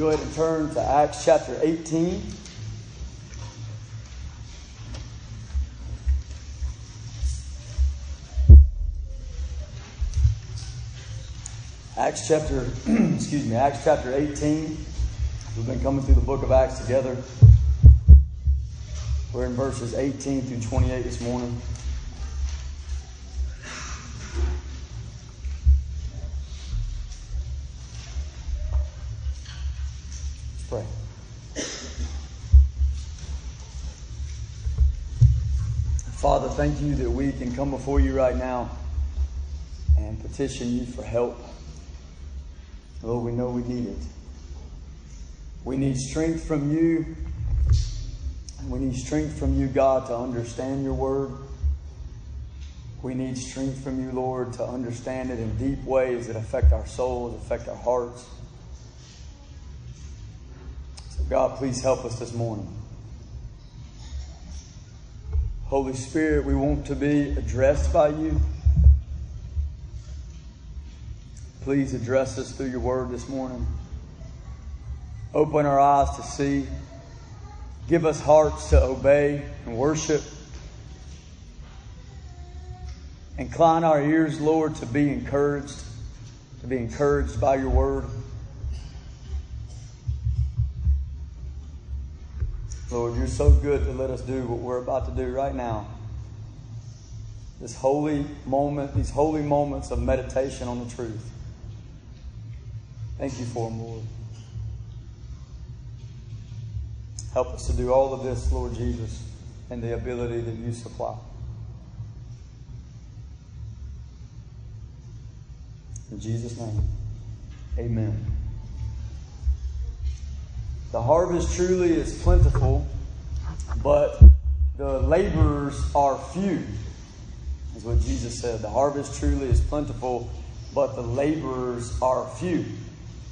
go ahead and turn to Acts chapter 18. Acts chapter, excuse me, Acts chapter 18. We've been coming through the book of Acts together. We're in verses 18 through 28 this morning. Father, thank you that we can come before you right now and petition you for help. Lord, we know we need it. We need strength from you. We need strength from you, God, to understand your word. We need strength from you, Lord, to understand it in deep ways that affect our souls, affect our hearts. So, God, please help us this morning. Holy Spirit, we want to be addressed by you. Please address us through your word this morning. Open our eyes to see. Give us hearts to obey and worship. Incline our ears, Lord, to be encouraged, to be encouraged by your word. Lord, you're so good to let us do what we're about to do right now. This holy moment, these holy moments of meditation on the truth. Thank you for them, Lord. Help us to do all of this, Lord Jesus, in the ability that you supply. In Jesus' name, amen. The harvest truly is plentiful, but the laborers are few, is what Jesus said. The harvest truly is plentiful, but the laborers are few.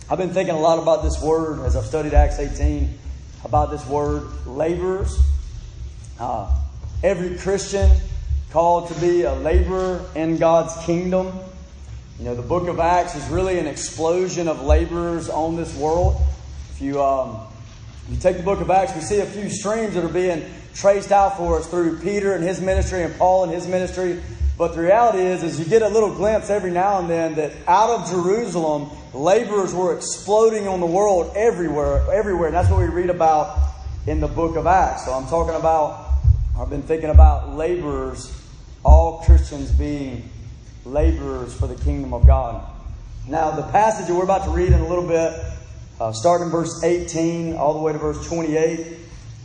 I've been thinking a lot about this word as I've studied Acts 18, about this word laborers. Uh, every Christian called to be a laborer in God's kingdom. You know, the book of Acts is really an explosion of laborers on this world. If you, um, you take the book of Acts, we see a few streams that are being traced out for us through Peter and his ministry and Paul and his ministry. But the reality is, is you get a little glimpse every now and then that out of Jerusalem, laborers were exploding on the world everywhere, everywhere. And that's what we read about in the book of Acts. So I'm talking about, I've been thinking about laborers, all Christians being laborers for the kingdom of God. Now, the passage that we're about to read in a little bit, uh, starting in verse 18 all the way to verse 28,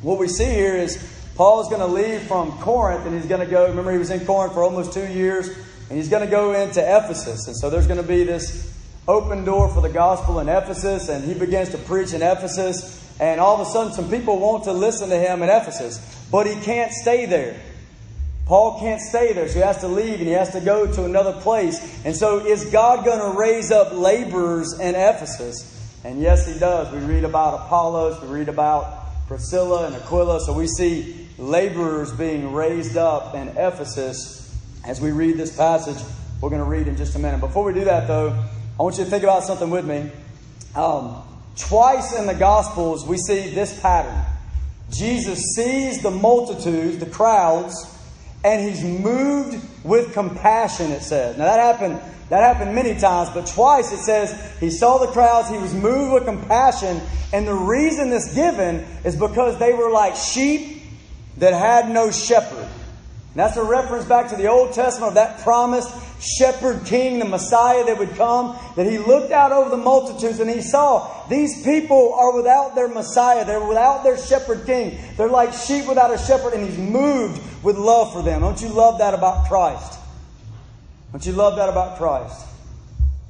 what we see here is Paul is going to leave from Corinth and he's going to go. Remember, he was in Corinth for almost two years and he's going to go into Ephesus. And so there's going to be this open door for the gospel in Ephesus and he begins to preach in Ephesus. And all of a sudden, some people want to listen to him in Ephesus, but he can't stay there. Paul can't stay there, so he has to leave and he has to go to another place. And so, is God going to raise up laborers in Ephesus? And yes, he does. We read about Apollos, we read about Priscilla and Aquila. So, we see laborers being raised up in Ephesus as we read this passage. We're going to read in just a minute. Before we do that, though, I want you to think about something with me. Um, twice in the Gospels, we see this pattern. Jesus sees the multitudes, the crowds, and he's moved with compassion, it says. Now that happened, that happened many times, but twice it says he saw the crowds, he was moved with compassion, and the reason this given is because they were like sheep that had no shepherd. That's a reference back to the Old Testament of that promised shepherd king, the Messiah that would come, that he looked out over the multitudes and he saw these people are without their Messiah. They're without their shepherd king. They're like sheep without a shepherd and he's moved with love for them. Don't you love that about Christ? Don't you love that about Christ?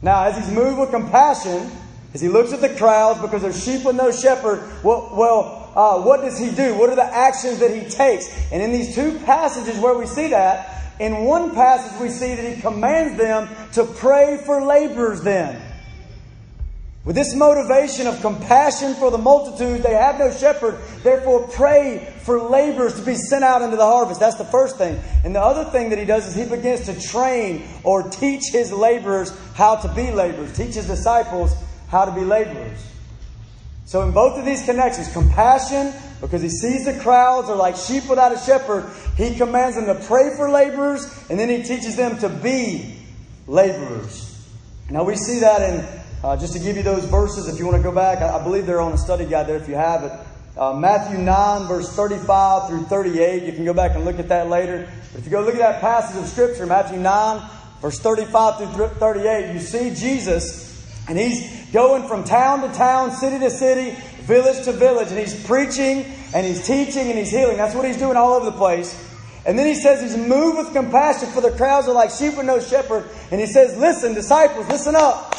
Now, as he's moved with compassion, as he looks at the crowds because they're sheep with no shepherd, well, well uh, what does he do? What are the actions that he takes? And in these two passages where we see that, in one passage we see that he commands them to pray for laborers then. With this motivation of compassion for the multitude, they have no shepherd, therefore pray for laborers to be sent out into the harvest. That's the first thing. And the other thing that he does is he begins to train or teach his laborers how to be laborers, teach his disciples how to be laborers. So in both of these connections, compassion, because he sees the crowds are like sheep without a shepherd, he commands them to pray for laborers, and then he teaches them to be laborers. Now we see that in, uh, just to give you those verses, if you want to go back, I, I believe they're on a study guide there if you have it. Uh, Matthew 9, verse 35 through 38. You can go back and look at that later. But if you go look at that passage of Scripture, Matthew 9, verse 35 through 38, you see Jesus, and he's going from town to town, city to city, village to village, and he's preaching, and he's teaching, and he's healing. That's what he's doing all over the place. And then he says he's moved with compassion for the crowds are like sheep with no shepherd. And he says, Listen, disciples, listen up.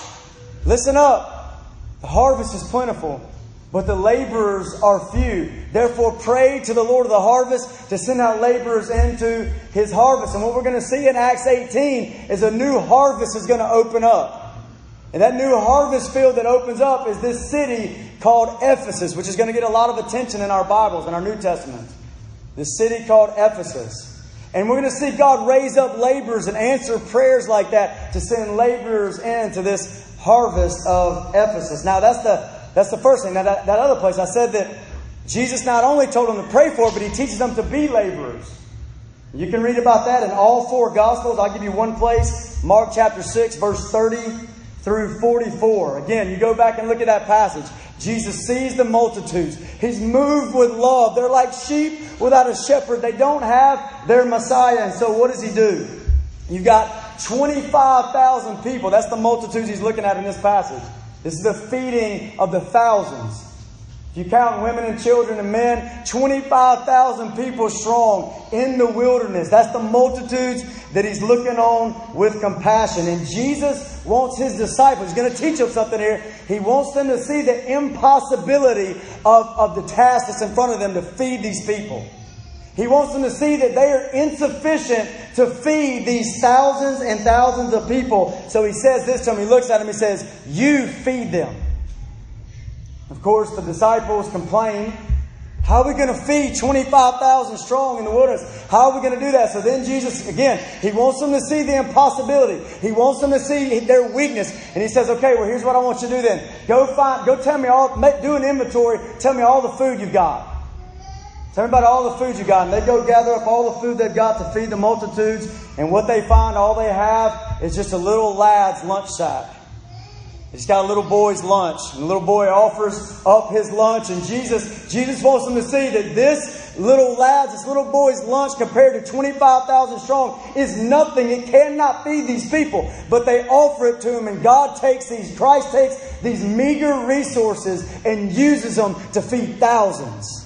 Listen up. The harvest is plentiful, but the laborers are few. Therefore, pray to the Lord of the harvest to send out laborers into his harvest. And what we're going to see in Acts 18 is a new harvest is going to open up. And that new harvest field that opens up is this city called Ephesus, which is going to get a lot of attention in our Bibles, in our New Testament the city called Ephesus. And we're going to see God raise up laborers and answer prayers like that to send laborers into this harvest of Ephesus. Now, that's the, that's the first thing. Now, that, that other place, I said that Jesus not only told them to pray for, but he teaches them to be laborers. You can read about that in all four Gospels. I'll give you one place Mark chapter 6, verse 30 through 44. Again, you go back and look at that passage. Jesus sees the multitudes. He's moved with love. They're like sheep without a shepherd. They don't have their Messiah. And so what does he do? You've got 25,000 people. That's the multitudes he's looking at in this passage. This is the feeding of the thousands. If you count women and children and men, 25,000 people strong in the wilderness. That's the multitudes that he's looking on with compassion. And Jesus wants his disciples, he's going to teach them something here. He wants them to see the impossibility of, of the task that's in front of them to feed these people. He wants them to see that they are insufficient to feed these thousands and thousands of people. So he says this to them. He looks at them. He says, You feed them. Of course, the disciples complain. How are we going to feed 25,000 strong in the wilderness? How are we going to do that? So then Jesus, again, he wants them to see the impossibility. He wants them to see their weakness. And he says, okay, well, here's what I want you to do then. Go find, go tell me all, make, do an inventory. Tell me all the food you've got. Tell me about all the food you've got. And they go gather up all the food they've got to feed the multitudes. And what they find, all they have is just a little lad's lunch sack. He's got a little boy's lunch. And the little boy offers up his lunch. And Jesus, Jesus wants him to see that this little lad's, this little boy's lunch compared to 25,000 strong is nothing. It cannot feed these people. But they offer it to him. And God takes these, Christ takes these meager resources and uses them to feed thousands.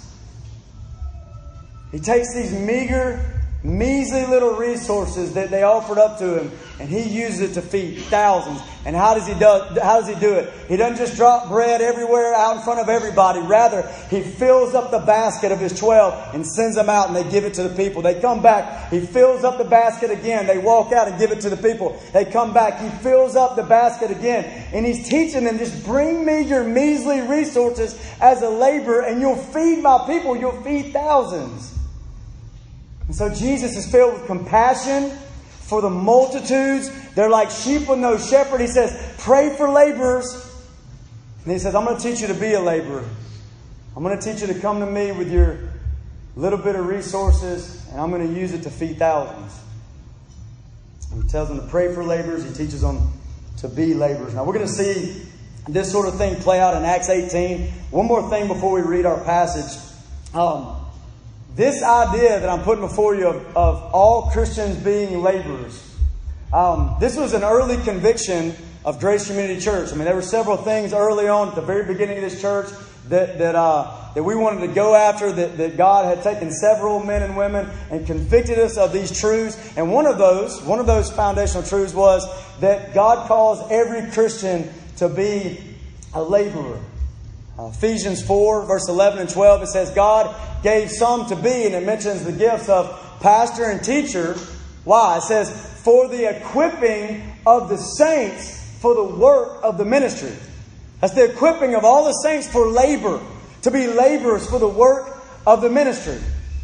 He takes these meager measly little resources that they offered up to him, and he uses it to feed thousands. And how does he do? How does he do it? He doesn't just drop bread everywhere out in front of everybody. Rather, he fills up the basket of his twelve and sends them out, and they give it to the people. They come back. He fills up the basket again. They walk out and give it to the people. They come back. He fills up the basket again, and he's teaching them: just bring me your measly resources as a laborer, and you'll feed my people. You'll feed thousands. And so Jesus is filled with compassion for the multitudes. They're like sheep with no shepherd. He says, Pray for laborers. And he says, I'm going to teach you to be a laborer. I'm going to teach you to come to me with your little bit of resources, and I'm going to use it to feed thousands. And he tells them to pray for laborers. He teaches them to be laborers. Now, we're going to see this sort of thing play out in Acts 18. One more thing before we read our passage. Um, this idea that I'm putting before you of, of all Christians being laborers, um, this was an early conviction of Grace Community Church. I mean, there were several things early on at the very beginning of this church that, that, uh, that we wanted to go after, that, that God had taken several men and women and convicted us of these truths. And one of those, one of those foundational truths was that God calls every Christian to be a laborer. Uh, Ephesians 4, verse 11 and 12, it says, God gave some to be, and it mentions the gifts of pastor and teacher. Why? It says, for the equipping of the saints for the work of the ministry. That's the equipping of all the saints for labor, to be laborers for the work of the ministry.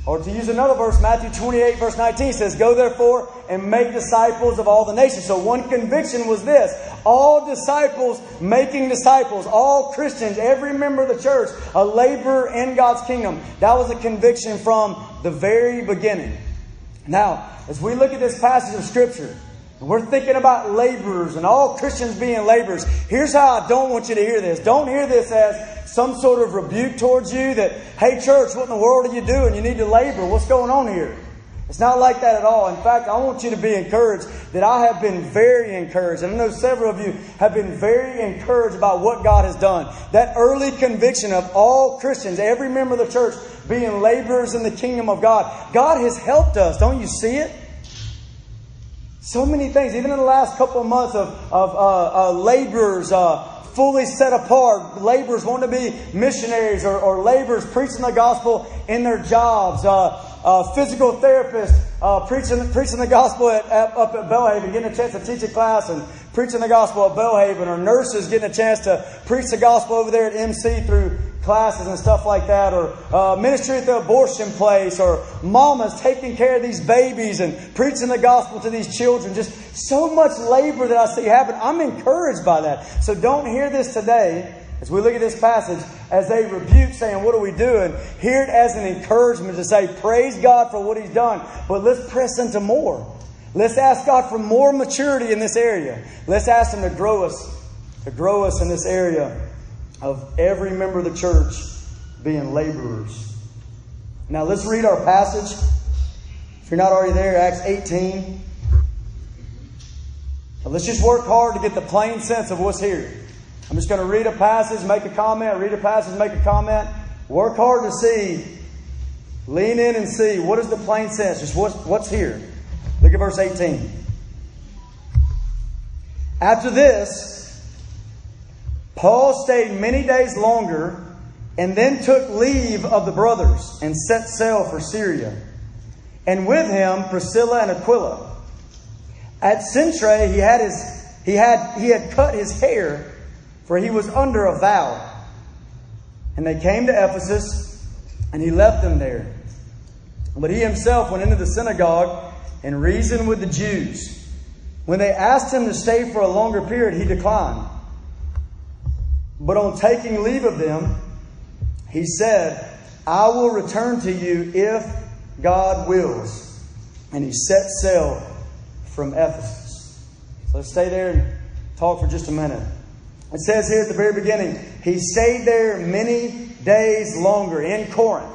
Or to use another verse, Matthew 28, verse 19 says, Go therefore and make disciples of all the nations. So one conviction was this all disciples making disciples, all Christians, every member of the church, a laborer in God's kingdom. That was a conviction from the very beginning. Now, as we look at this passage of Scripture, we're thinking about laborers and all Christians being laborers. Here's how I don't want you to hear this. Don't hear this as some sort of rebuke towards you that, hey, church, what in the world are you doing? You need to labor. What's going on here? It's not like that at all. In fact, I want you to be encouraged that I have been very encouraged. And I know several of you have been very encouraged about what God has done. That early conviction of all Christians, every member of the church, being laborers in the kingdom of God. God has helped us. Don't you see it? So many things, even in the last couple of months of, of uh, uh, laborers uh, fully set apart, laborers wanting to be missionaries or, or laborers preaching the gospel in their jobs, uh, uh, physical therapists uh, preaching, preaching the gospel at, at, up at Belhaven, getting a chance to teach a class and preaching the gospel at Belhaven, or nurses getting a chance to preach the gospel over there at MC through classes and stuff like that, or uh, ministry at the abortion place, or mamas taking care of these babies and preaching the gospel to these children. Just so much labor that I see happen. I'm encouraged by that. So don't hear this today as we look at this passage as a rebuke saying, What are we doing? Hear it as an encouragement to say, Praise God for what He's done, but let's press into more. Let's ask God for more maturity in this area. Let's ask Him to grow us, to grow us in this area of every member of the church being laborers. Now let's read our passage. If you're not already there, Acts 18. Now let's just work hard to get the plain sense of what's here. I'm just going to read a passage, make a comment, read a passage, make a comment. Work hard to see, lean in and see what is the plain sense, just what's, what's here. Look at verse 18. After this, Paul stayed many days longer and then took leave of the brothers and set sail for Syria. And with him Priscilla and Aquila. At Cenchreae he had his he had he had cut his hair, for he was under a vow. And they came to Ephesus, and he left them there. But he himself went into the synagogue and reasoned with the Jews. When they asked him to stay for a longer period, he declined. But on taking leave of them, he said, I will return to you if God wills. And he set sail from Ephesus. So let's stay there and talk for just a minute. It says here at the very beginning, he stayed there many days longer in Corinth.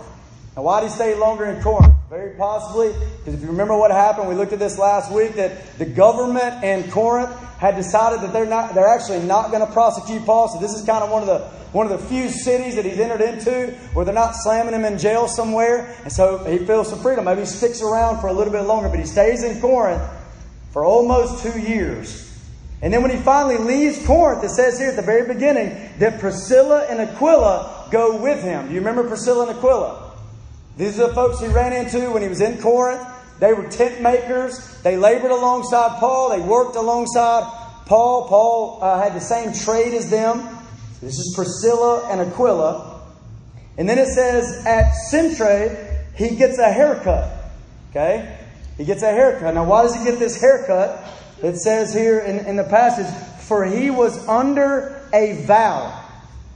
Now, why did he stay longer in Corinth? Very possibly, because if you remember what happened, we looked at this last week that the government in Corinth had decided that they're not they're actually not going to prosecute Paul. So this is kind of one of the one of the few cities that he's entered into where they're not slamming him in jail somewhere. And so he feels some freedom. Maybe he sticks around for a little bit longer, but he stays in Corinth for almost two years. And then when he finally leaves Corinth, it says here at the very beginning that Priscilla and Aquila go with him. Do you remember Priscilla and Aquila? These are the folks he ran into when he was in Corinth. They were tent makers. They labored alongside Paul. They worked alongside Paul. Paul uh, had the same trade as them. This is Priscilla and Aquila. And then it says at Cenchreae, he gets a haircut. Okay? He gets a haircut. Now, why does he get this haircut? It says here in, in the passage, for he was under a vow.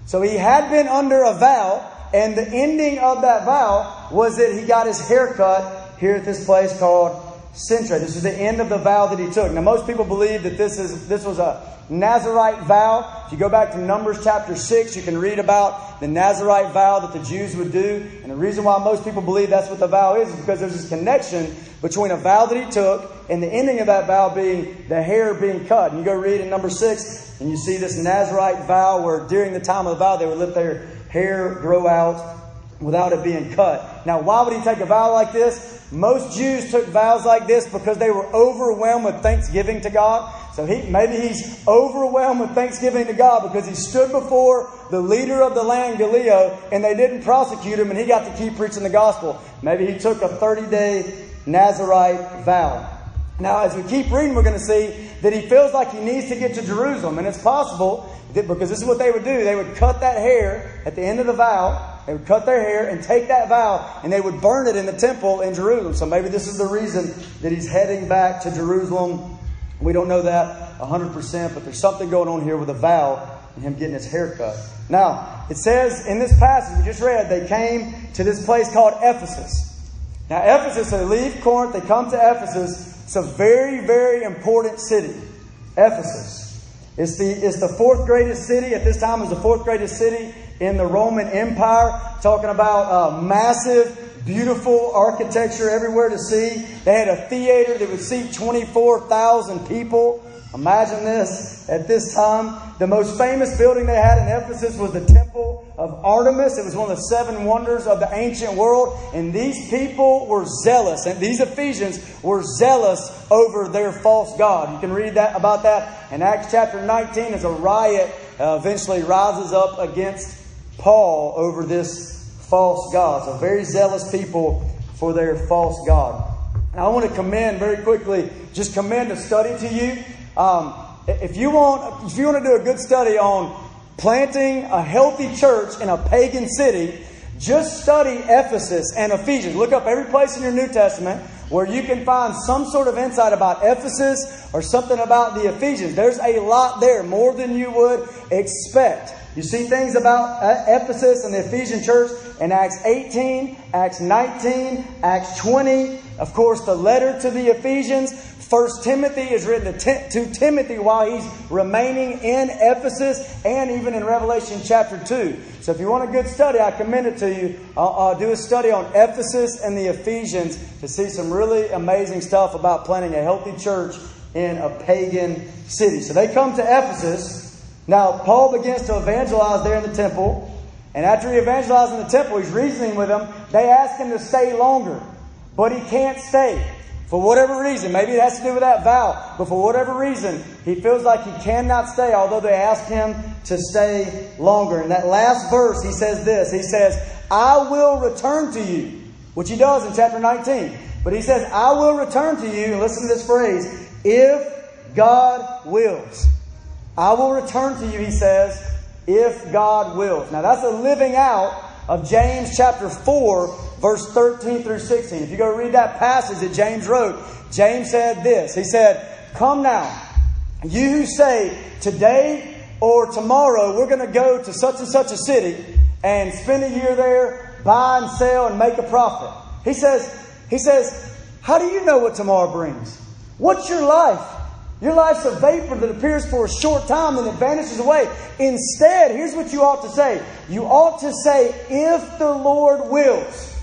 So he had been under a vow, and the ending of that vow was that he got his hair cut here at this place called Cenchreae. This is the end of the vow that he took. Now, most people believe that this is this was a Nazarite vow. If you go back to Numbers chapter 6, you can read about the Nazarite vow that the Jews would do. And the reason why most people believe that's what the vow is is because there's this connection between a vow that he took and the ending of that vow being the hair being cut. And you go read in number 6, and you see this Nazarite vow where during the time of the vow they would let their hair grow out without it being cut. Now, why would he take a vow like this? Most Jews took vows like this because they were overwhelmed with thanksgiving to God. So he, maybe he's overwhelmed with thanksgiving to God because he stood before the leader of the land, Gallio, and they didn't prosecute him and he got to keep preaching the gospel. Maybe he took a 30 day Nazarite vow. Now, as we keep reading, we're going to see that he feels like he needs to get to Jerusalem. And it's possible that because this is what they would do. They would cut that hair at the end of the vow They would cut their hair and take that vow and they would burn it in the temple in Jerusalem. So maybe this is the reason that he's heading back to Jerusalem. We don't know that 100%, but there's something going on here with a vow and him getting his hair cut. Now, it says in this passage we just read, they came to this place called Ephesus. Now, Ephesus, they leave Corinth, they come to Ephesus. It's a very, very important city. Ephesus. It's the, it's the fourth greatest city. At this time, it was the fourth greatest city in the Roman Empire. Talking about uh, massive, beautiful architecture everywhere to see. They had a theater that would seat 24,000 people. Imagine this at this time. The most famous building they had in Ephesus was the Temple of Artemis. It was one of the seven wonders of the ancient world. And these people were zealous, and these Ephesians were zealous over their false God. You can read that about that in Acts chapter 19 as a riot uh, eventually rises up against Paul over this false God. So very zealous people for their false God. And I want to commend very quickly, just commend a study to you um, if you want, if you want to do a good study on planting a healthy church in a pagan city, just study Ephesus and Ephesians. Look up every place in your New Testament where you can find some sort of insight about Ephesus or something about the Ephesians. There's a lot there, more than you would expect. You see things about uh, Ephesus and the Ephesian church in Acts 18, Acts 19, Acts 20. Of course, the letter to the Ephesians. First Timothy is written to Timothy while he's remaining in Ephesus and even in Revelation chapter 2. So if you want a good study, I commend it to you. I'll, do a study on Ephesus and the Ephesians to see some really amazing stuff about planting a healthy church in a pagan city. So they come to Ephesus. Now, Paul begins to evangelize there in the temple. And after he evangelizes in the temple, he's reasoning with them. They ask him to stay longer, but he can't stay. For whatever reason, maybe it has to do with that vow, but for whatever reason, he feels like he cannot stay, although they ask him to stay longer. In that last verse, he says this He says, I will return to you, which he does in chapter 19. But he says, I will return to you, and listen to this phrase, if God wills. I will return to you, he says, if God wills. Now that's a living out of James chapter 4, verse 13 through 16. If you go read that passage that James wrote, James said this. He said, Come now, you who say, Today or tomorrow we're going to go to such and such a city and spend a year there, buy and sell and make a profit. He says, he says, How do you know what tomorrow brings? What's your life? Your life's a vapor that appears for a short time and it vanishes away. Instead, here's what you ought to say. You ought to say, if the Lord wills.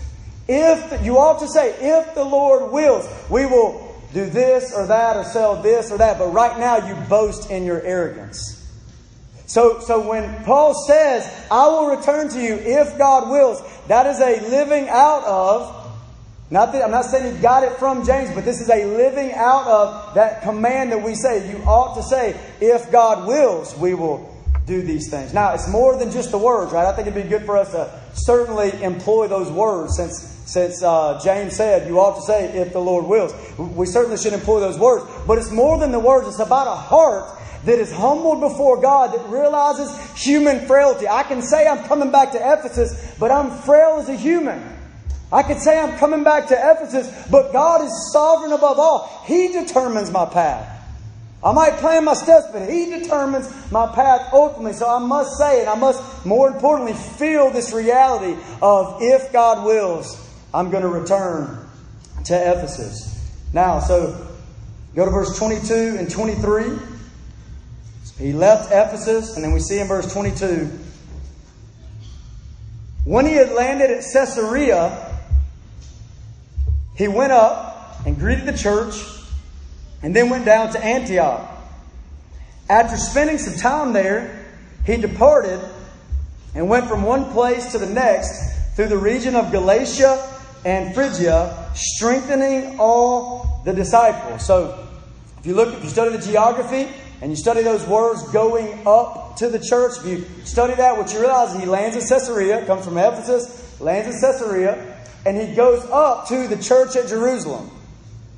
If you ought to say, if the Lord wills, we will do this or that or sell this or that. But right now you boast in your arrogance. So, so when Paul says, I will return to you if God wills, that is a living out of not that, I'm not saying he got it from James, but this is a living out of that command that we say. You ought to say, if God wills, we will do these things. Now, it's more than just the words, right? I think it'd be good for us to certainly employ those words since, since uh, James said, you ought to say, if the Lord wills. We certainly should employ those words. But it's more than the words. It's about a heart that is humbled before God, that realizes human frailty. I can say I'm coming back to Ephesus, but I'm frail as a human. I could say I'm coming back to Ephesus, but God is sovereign above all. He determines my path. I might plan my steps, but He determines my path ultimately. So I must say, and I must, more importantly, feel this reality of if God wills, I'm going to return to Ephesus. Now, so go to verse 22 and 23. He left Ephesus, and then we see in verse 22 when he had landed at Caesarea, he went up and greeted the church and then went down to Antioch. After spending some time there, he departed and went from one place to the next through the region of Galatia and Phrygia, strengthening all the disciples. So, if you look, if you study the geography and you study those words going up to the church, if you study that, what you realize is he lands in Caesarea, comes from Ephesus, lands in Caesarea, and he goes up to the church at Jerusalem.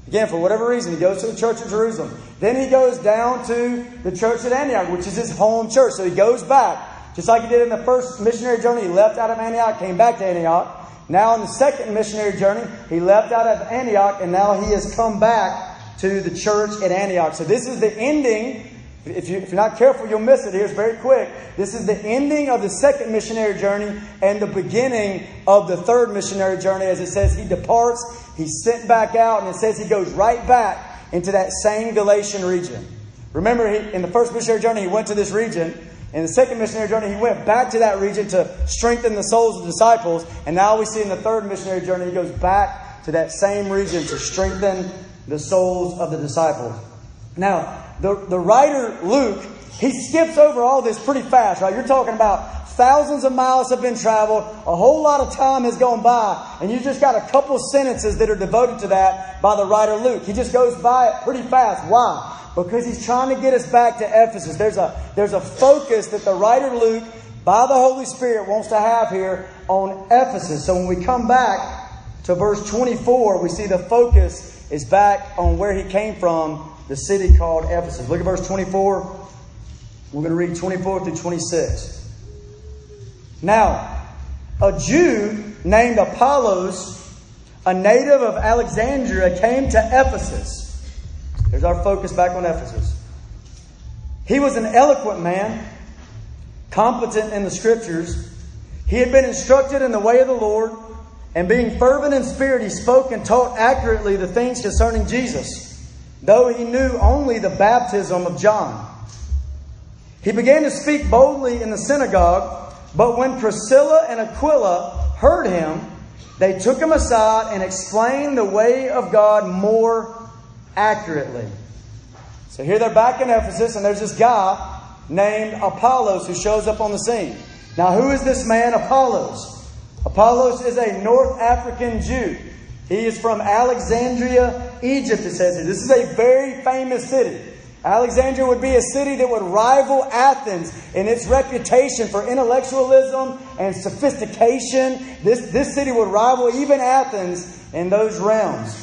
Again, for whatever reason, he goes to the church at Jerusalem. Then he goes down to the church at Antioch, which is his home church. So he goes back Just like he did in the first missionary journey, he left out of Antioch, came back to Antioch. Now, in the second missionary journey, he left out of Antioch, and now he has come back to the church at Antioch. So, this is the ending. If, you, are not careful, you'll miss it. Here's very quick. This is the ending of the second missionary journey and the beginning of the third missionary journey. As it says, he departs, he's sent back out, and it says he goes right back into that same Galatian region. Remember, he, in the first missionary journey, he went to this region. In the second missionary journey, he went back to that region to strengthen the souls of the disciples. And now we see in the third missionary journey, he goes back to that same region to strengthen the souls of the disciples. Now, the, the writer Luke, he skips over all this pretty fast, right? You're talking about thousands of miles have been traveled, a whole lot of time has gone by, and you just got a couple sentences that are devoted to that by the writer Luke. He just goes by it pretty fast. Why? because he's trying to get us back to Ephesus. There's a, there's a focus that the writer Luke, by the Holy Spirit, wants to have here on Ephesus. So when we come back to verse 24, we see the focus is back on where he came from, the city called Ephesus. Look at verse 24. We're going to read 24 through 26. Now, a Jew named Apollos, a native of Alexandria, came to Ephesus there's our focus back on Ephesus. He was an eloquent man, competent in the scriptures. He had been instructed in the way of the Lord, and being fervent in spirit, he spoke and taught accurately the things concerning Jesus, though he knew only the baptism of John. He began to speak boldly in the synagogue, but when Priscilla and Aquila heard him, they took him aside and explained the way of God more accurately. So here they're back in Ephesus, and there's this guy named Apollos who shows up on the scene. Now, who is this man, Apollos? Apollos is a North African Jew. He is from Alexandria, Egypt, it says here. This is a very famous city. Alexandria would be a city that would rival Athens in its reputation for intellectualism and sophistication. This, this city would rival even Athens in those realms.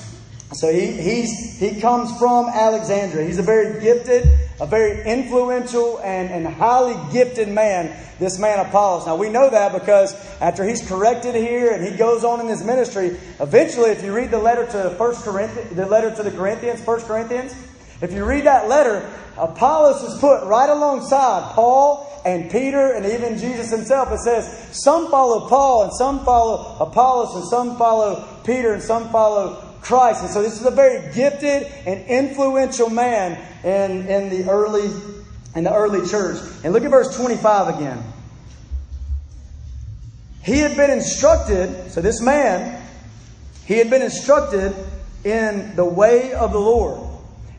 So he, he's, he comes from Alexandria. He's a very gifted, a very influential, and, and highly gifted man, this man Apollos. Now we know that because after he's corrected here and he goes on in his ministry, eventually if you read the letter to First Corinthians, the letter to the Corinthians, First Corinthians, if you read that letter, Apollos is put right alongside Paul and Peter and even Jesus himself. It says, some follow Paul and some follow Apollos and some follow Peter and some follow Christ. And so this is a very gifted and influential man in, in the early in the early church. And look at verse 25 again. He had been instructed, so this man, he had been instructed in the way of the Lord.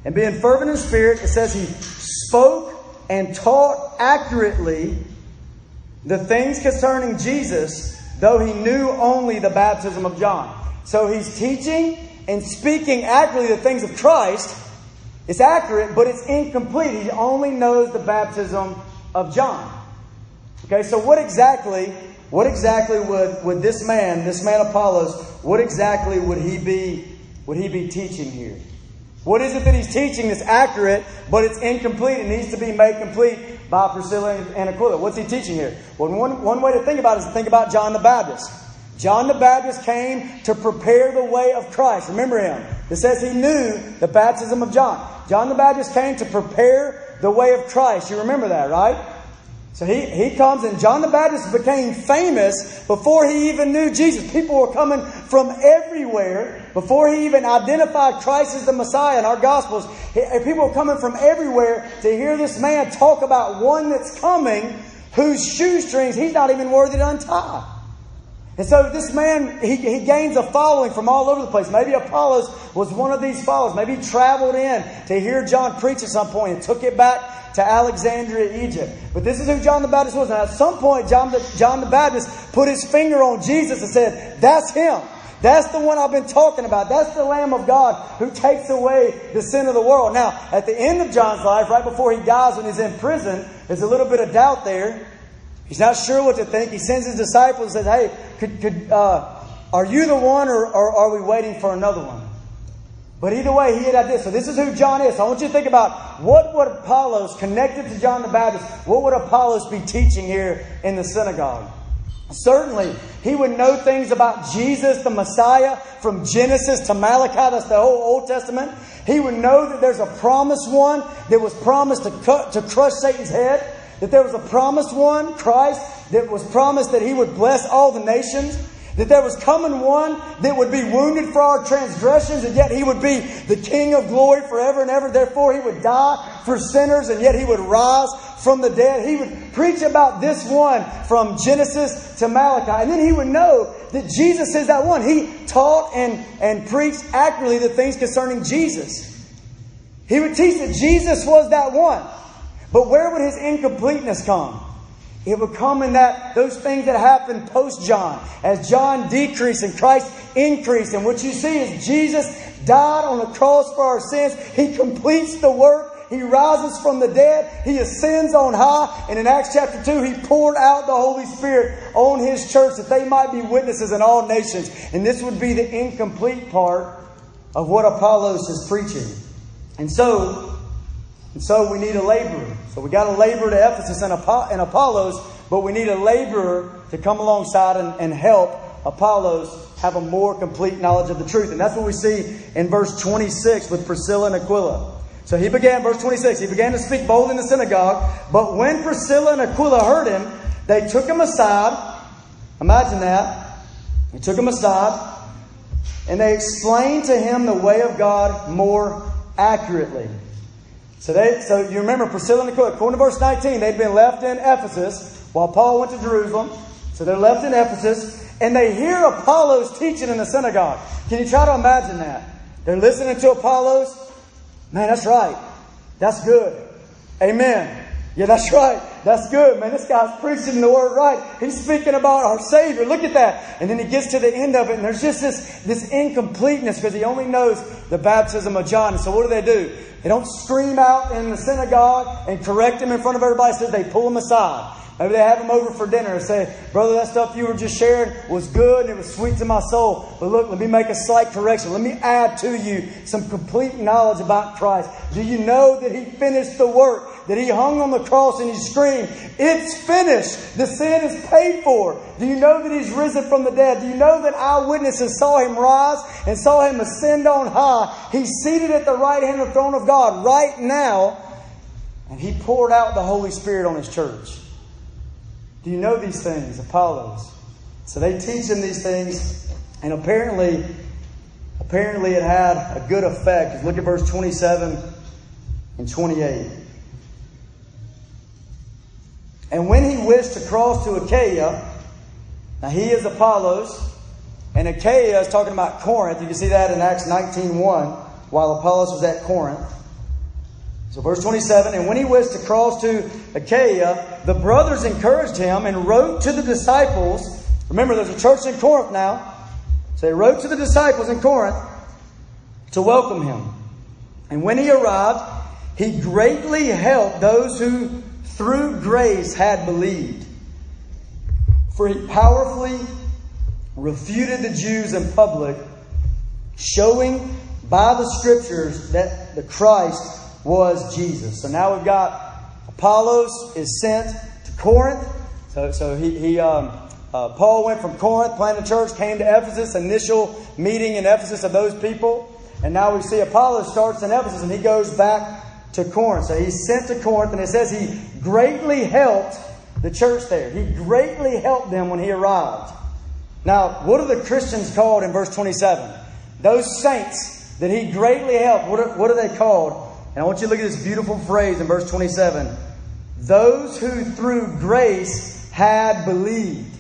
And being fervent in spirit, it says he spoke and taught accurately the things concerning Jesus, though he knew only the baptism of John. So he's teaching and speaking accurately the things of Christ, it's accurate, but it's incomplete. He only knows the baptism of John. Okay, so what exactly, what exactly would, would this man, this man Apollos, what exactly would he be, would he be teaching here? What is it that he's teaching that's accurate, but it's incomplete? It needs to be made complete by Priscilla and Aquila. What's he teaching here? Well, one, one way to think about it is to think about John the Baptist. John the Baptist came to prepare the way of Christ. Remember him. It says he knew the baptism of John. John the Baptist came to prepare the way of Christ. You remember that, right? So he, he comes and John the Baptist became famous before he even knew Jesus. People were coming from everywhere before he even identified Christ as the Messiah in our Gospels. Eh, people were coming from everywhere to hear this man talk about one that's coming whose shoestrings he's not even worthy to untie. And so this man, he, he gains a following from all over the place. Maybe Apollos was one of these followers. Maybe he traveled in to hear John preach at some point and took it back to Alexandria, Egypt. But this is who John the Baptist was. And at some point, John the, John the Baptist put his finger on Jesus and said, That's him. That's the one I've been talking about. That's the Lamb of God who takes away the sin of the world. Now, at the end of John's life, right before he dies when he's in prison, there's a little bit of doubt there. He's not sure what to think. He sends his disciples and says, Hey, could, could, uh, are you the one or, or are we waiting for another one? But either way, he had this. So this is who John is. So I want you to think about what would Apollos, connected to John the Baptist, what would Apollos be teaching here in the synagogue? Certainly, he would know things about Jesus, the Messiah, from Genesis to Malachi. That's the whole Old Testament. He would know that there's a promised one that was promised to, cut, to crush Satan's head. That there was a promised one, Christ, that was promised that he would bless all the nations. That there was coming one that would be wounded for our transgressions, and yet he would be the King of glory forever and ever. Therefore, he would die for sinners, and yet he would rise from the dead. He would preach about this one from Genesis to Malachi. And then he would know that Jesus is that one. He taught and, and preached accurately the things concerning Jesus. He would teach that Jesus was that one. But where would his incompleteness come? It would come in that those things that happened post John, as John decreased and Christ increased. And what you see is Jesus died on the cross for our sins. He completes the work. He rises from the dead. He ascends on high. And in Acts chapter 2, he poured out the Holy Spirit on his church that they might be witnesses in all nations. And this would be the incomplete part of what Apollos is preaching. And so, and so we need a laborer. So we got a laborer to Ephesus and, Apollos, but we need a laborer to come alongside and, and help Apollos have a more complete knowledge of the truth. And that's what we see in verse 26 with Priscilla and Aquila. So he began, verse 26, he began to speak bold in the synagogue. But when Priscilla and Aquila heard him, they took him aside. Imagine that. They took him aside and they explained to him the way of God more accurately. So, they, so you remember Priscilla and Aquila, according to verse 19, they'd been left in Ephesus while Paul went to Jerusalem. So they're left in Ephesus, and they hear Apollos teaching in the synagogue. Can you try to imagine that? They're listening to Apollos. Man, that's right. That's good. Amen. Yeah, that's right. That's good, man. This guy's preaching the word right. He's speaking about our Savior. Look at that. And then he gets to the end of it, and there's just this, this incompleteness because he only knows the baptism of John. And so what do they do? They don't scream out in the synagogue and correct him in front of everybody. Says they pull him aside. Maybe they have him over for dinner and say, Brother, that stuff you were just sharing was good and it was sweet to my soul. But look, let me make a slight correction. Let me add to you some complete knowledge about Christ. Do you know that He finished the work? That He hung on the cross and He screamed, It's finished. The sin is paid for. Do you know that He's risen from the dead? Do you know that eyewitnesses saw Him rise and saw Him ascend on high? He's seated at the right hand of the throne of God right now. And He poured out the Holy Spirit on His church. Do you know these things? Apollos. So they teach him these things, and apparently, apparently it had a good effect. Look at verse 27 and 28. And when he wished to cross to Achaia, now he is Apollos, and Achaia is talking about Corinth. You can see that in Acts 19.1, while Apollos was at Corinth. So, verse 27 And when he wished to cross to Achaia, the brothers encouraged him and wrote to the disciples. Remember, there's a church in Corinth now. So, they wrote to the disciples in Corinth to welcome him. And when he arrived, he greatly helped those who through grace had believed. For he powerfully refuted the Jews in public, showing by the scriptures that the Christ was Jesus. So now we've got Apollos is sent to Corinth. So, so he, he um, uh, Paul went from Corinth, planted a church, came to Ephesus, initial meeting in Ephesus of those people. And now we see Apollos starts in Ephesus and he goes back to Corinth. So he's sent to Corinth and it says he greatly helped the church there. He greatly helped them when he arrived. Now, what are the Christians called in verse 27? Those saints that he greatly helped, what are, what are they called? And I want you to look at this beautiful phrase in verse 27 those who through grace had believed.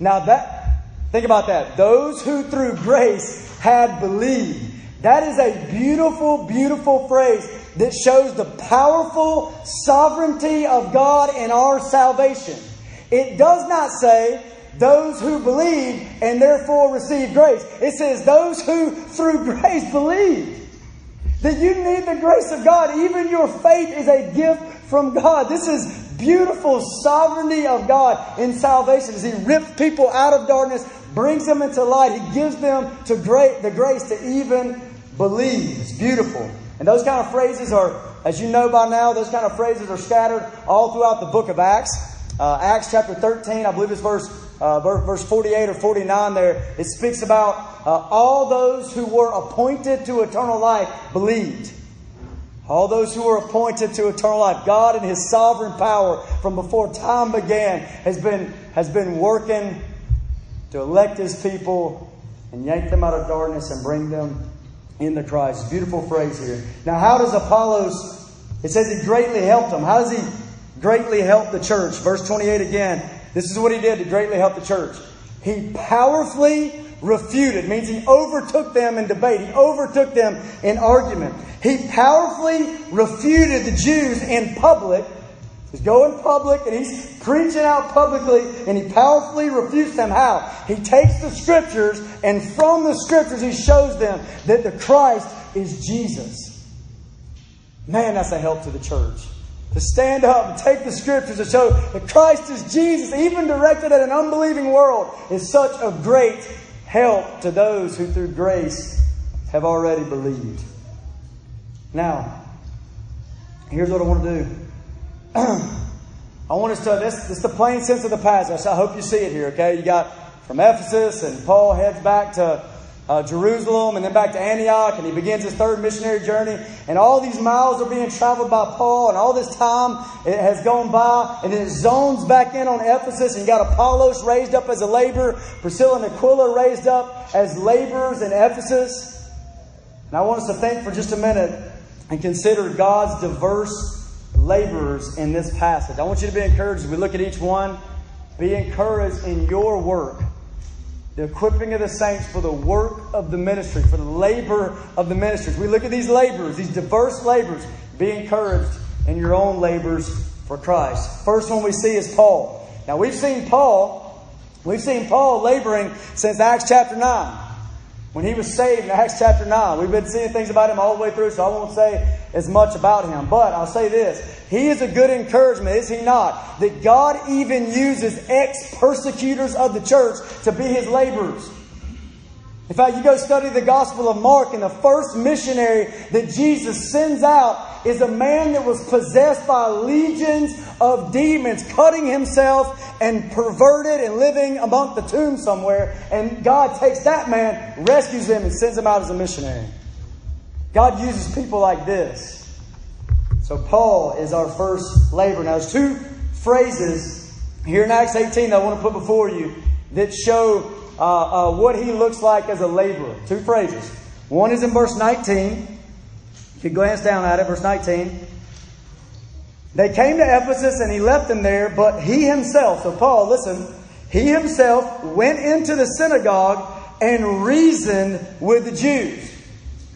Now that, think about that. Those who through grace had believed. That is a beautiful, beautiful phrase that shows the powerful sovereignty of God in our salvation. It does not say those who believe and therefore receive grace. It says those who through grace believe. That you need the grace of God. Even your faith is a gift from God. This is beautiful sovereignty of God in salvation as He rips people out of darkness, brings them into light. He gives them to great, the grace to even believe. It's beautiful. And those kind of phrases are, as you know by now, those kind of phrases are scattered all throughout the book of Acts. Uh, Acts chapter 13, I believe it's verse, uh, verse 48 or 49 there. It speaks about uh, all those who were appointed to eternal life believed. All those who were appointed to eternal life. God in His sovereign power from before time began has been, has been working to elect His people and yank them out of darkness and bring them into Christ. Beautiful phrase here. Now, how does Apollos, it says he greatly helped them. How does he greatly help the church? Verse 28 again. This is what he did to greatly help the church. He powerfully refuted, means he overtook them in debate. He overtook them in argument. He powerfully refuted the Jews in public. He's going public and he's preaching out publicly and he powerfully refutes them. How? He takes the scriptures and from the scriptures he shows them that the Christ is Jesus. Man, that's a help to the church. To stand up and take the scriptures and show that Christ is Jesus, even directed at an unbelieving world, is such a great help to those who through grace have already believed. Now, here's what I want to do. I want us to, this, this is the plain sense of the passage. I hope you see it here, okay? You got from Ephesus, and Paul heads back to uh, Jerusalem and then back to Antioch, and he begins his third missionary journey. And all these miles are being traveled by Paul, and all this time it has gone by, and then it zones back in on Ephesus, and you got Apollos raised up as a laborer, Priscilla and Aquila raised up as laborers in Ephesus. And I want us to think for just a minute and consider God's diverse laborers in this passage. I want you to be encouraged as we look at each one. Be encouraged in your work the equipping of the saints for the work of the ministry, for the labor of the ministries. We look at these laborers, these diverse laborers. Be encouraged in your own labors for Christ. First one we see is Paul. Now we've seen Paul, we've seen Paul laboring since Acts chapter 9 when he was saved in Acts chapter 9. We've been seeing things about him all the way through, so I won't say as much about him. But I'll say this. He is a good encouragement, is he not? That God even uses ex persecutors of the church to be his laborers. In fact, you go study the Gospel of Mark, and the first missionary that Jesus sends out is a man that was possessed by legions of demons, cutting himself and perverted and living among the tombs somewhere. And God takes that man, rescues him, and sends him out as a missionary. God uses people like this. So Paul is our first laborer. Now, there's two phrases here in Acts 18 that I want to put before you that show uh, uh, what he looks like as a laborer. Two phrases. One is in verse 19. If you glance down at it, verse 19. They came to Ephesus and he left them there, but he himself, so Paul, listen, he himself went into the synagogue and reasoned with the Jews.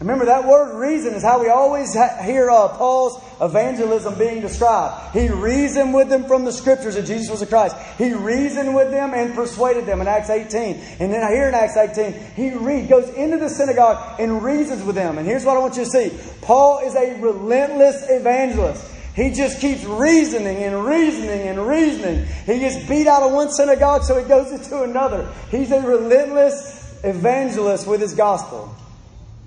Remember, that word reason is how we always hear uh, Paul's evangelism being described. He reasoned with them from the scriptures that Jesus was the Christ. He reasoned with them and persuaded them in Acts 18. And then here in Acts 18, he goes into the synagogue and reasons with them. And here's what I want you to see Paul is a relentless evangelist. He just keeps reasoning and reasoning and reasoning. He gets beat out of one synagogue, so he goes into another. He's a relentless evangelist with his gospel.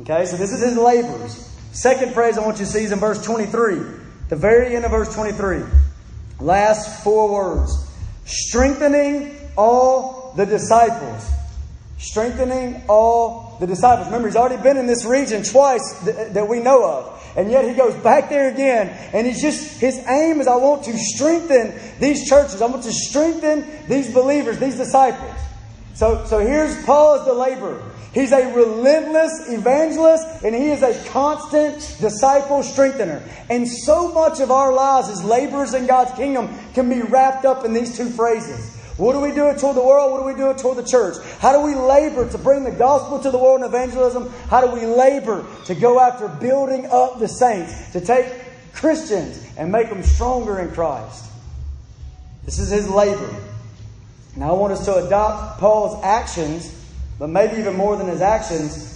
Okay, so this is his labors. Second phrase I want you to see is in verse 23. The very end of verse 23. Last four words. Strengthening all the disciples. Strengthening all the disciples. Remember, he's already been in this region twice th- that we know of. And yet he goes back there again. And he's just, his aim is I want to strengthen these churches. I want to strengthen these believers, these disciples. So, so here's Paul as the laborer. He's a relentless evangelist and he is a constant disciple strengthener. And so much of our lives as laborers in God's kingdom can be wrapped up in these two phrases. What do we do it toward the world? What do we do it toward the church? How do we labor to bring the gospel to the world in evangelism? How do we labor to go after building up the saints, to take Christians and make them stronger in Christ? This is his labor. Now, I want us to adopt Paul's actions but maybe even more than his actions,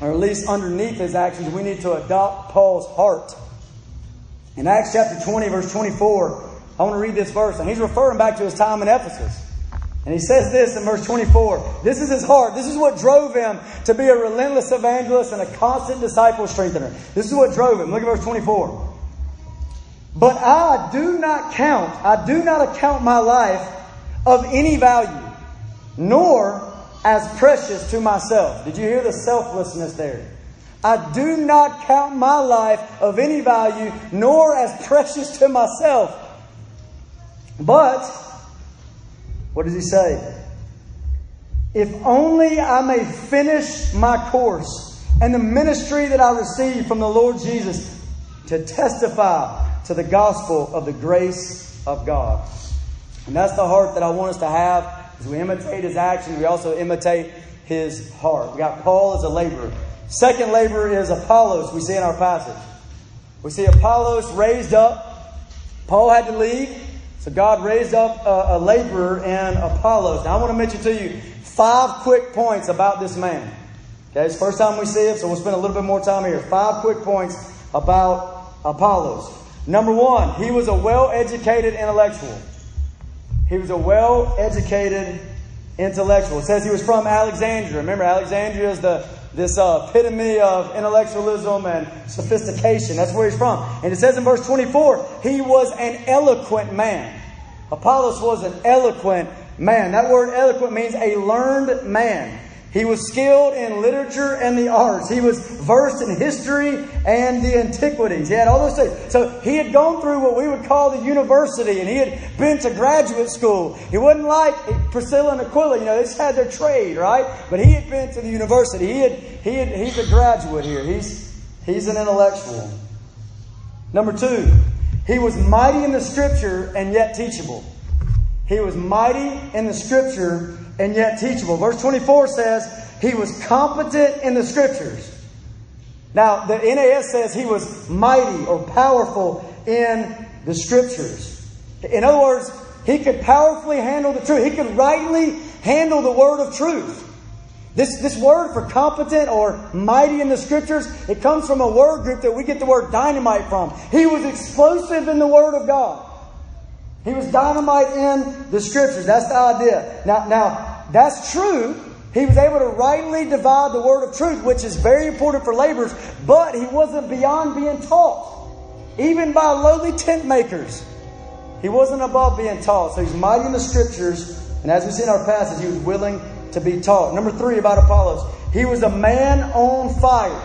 or at least underneath his actions, we need to adopt Paul's heart. In Acts chapter 20, verse 24, I want to read this verse, and he's referring back to his time in Ephesus. And he says this in verse 24. This is his heart. This is what drove him to be a relentless evangelist and a constant disciple strengthener. This is what drove him. Look at verse 24. But I do not count, I do not account my life of any value, nor as precious to myself. Did you hear the selflessness there? I do not count my life of any value, nor as precious to myself. But, what does he say? If only I may finish my course and the ministry that I received from the Lord Jesus to testify to the gospel of the grace of God. And that's the heart that I want us to have as we imitate his actions, we also imitate his heart. We got Paul as a laborer. Second laborer is Apollos, we see in our passage. We see Apollos raised up. Paul had to leave, so God raised up a, a laborer in Apollos. Now I want to mention to you five quick points about this man. Okay, it's the first time we see him, so we'll spend a little bit more time here. Five quick points about Apollos. Number one, he was a well educated intellectual. He was a well educated intellectual. It says he was from Alexandria. Remember, Alexandria is the this uh, epitome of intellectualism and sophistication. That's where he's from. And it says in verse 24, he was an eloquent man. Apollos was an eloquent man. That word eloquent means a learned man. He was skilled in literature and the arts. He was versed in history and the antiquities. He had all those things. So he had gone through what we would call the university and he had been to graduate school. He wasn't like Priscilla and Aquila, you know, they just had their trade, right? But he had been to the university. He had, he had, he's a graduate here. He's, he's an intellectual. Number two, he was mighty in the scripture and yet teachable. He was mighty in the scripture and yet teachable. Verse 24 says he was competent in the scriptures. Now, the NAS says he was mighty or powerful in the scriptures. In other words, he could powerfully handle the truth. He could rightly handle the word of truth. This, this word for competent or mighty in the scriptures, it comes from a word group that we get the word dynamite from. He was explosive in the word of God. He was dynamite in the scriptures. That's the idea. Now, now that's true. He was able to rightly divide the word of truth, which is very important for laborers, but he wasn't beyond being taught, even by lowly tent makers. He wasn't above being taught. So he's mighty in the scriptures, and as we see in our passage, he was willing to be taught. Number three about Apollos, he was a man on fire.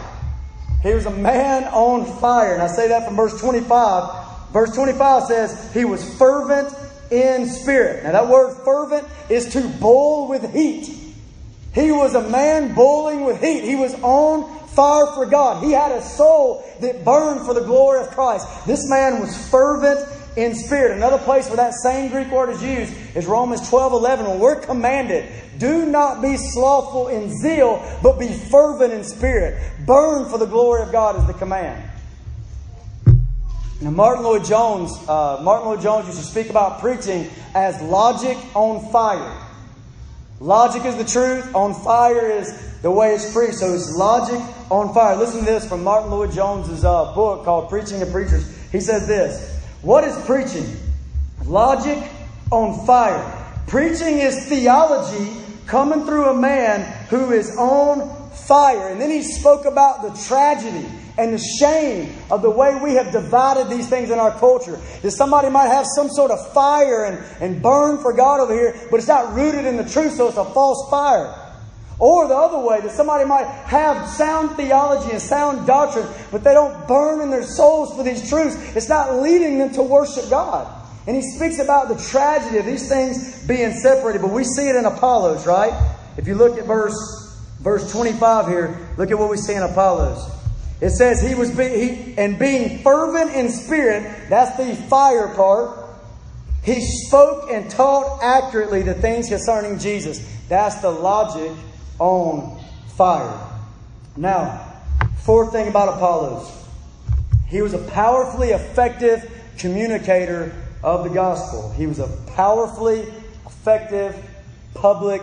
He was a man on fire. And I say that from verse 25 Verse 25 says, He was fervent in spirit. Now, that word fervent is to boil with heat. He was a man boiling with heat. He was on fire for God. He had a soul that burned for the glory of Christ. This man was fervent in spirit. Another place where that same Greek word is used is Romans 12 11, when we're commanded, do not be slothful in zeal, but be fervent in spirit. Burn for the glory of God is the command. Now, Martyn Lloyd-Jones, uh, Martyn Lloyd-Jones used to speak about preaching as logic on fire. Logic is the truth, on fire is the way it's preached. So it's logic on fire. Listen to this from Martyn Lloyd-Jones's uh, book called Preaching to Preachers. He says this What is preaching? Logic on fire. Preaching is theology coming through a man who is on fire. And then he spoke about the tragedy and the shame of the way we have divided these things in our culture. That somebody might have some sort of fire and, and burn for God over here, but it's not rooted in the truth, so it's a false fire. Or the other way, that somebody might have sound theology and sound doctrine, but they don't burn in their souls for these truths. It's not leading them to worship God. And he speaks about the tragedy of these things being separated, but we see it in Apollos, right? If you look at verse verse 25 here, look at what we see in Apollos. It says he was be, he, and being fervent in spirit, that's the fire part. He spoke and taught accurately the things concerning Jesus. That's the logic on fire. Now, fourth thing about Apollos. He was a powerfully effective communicator of the gospel. He was a powerfully effective public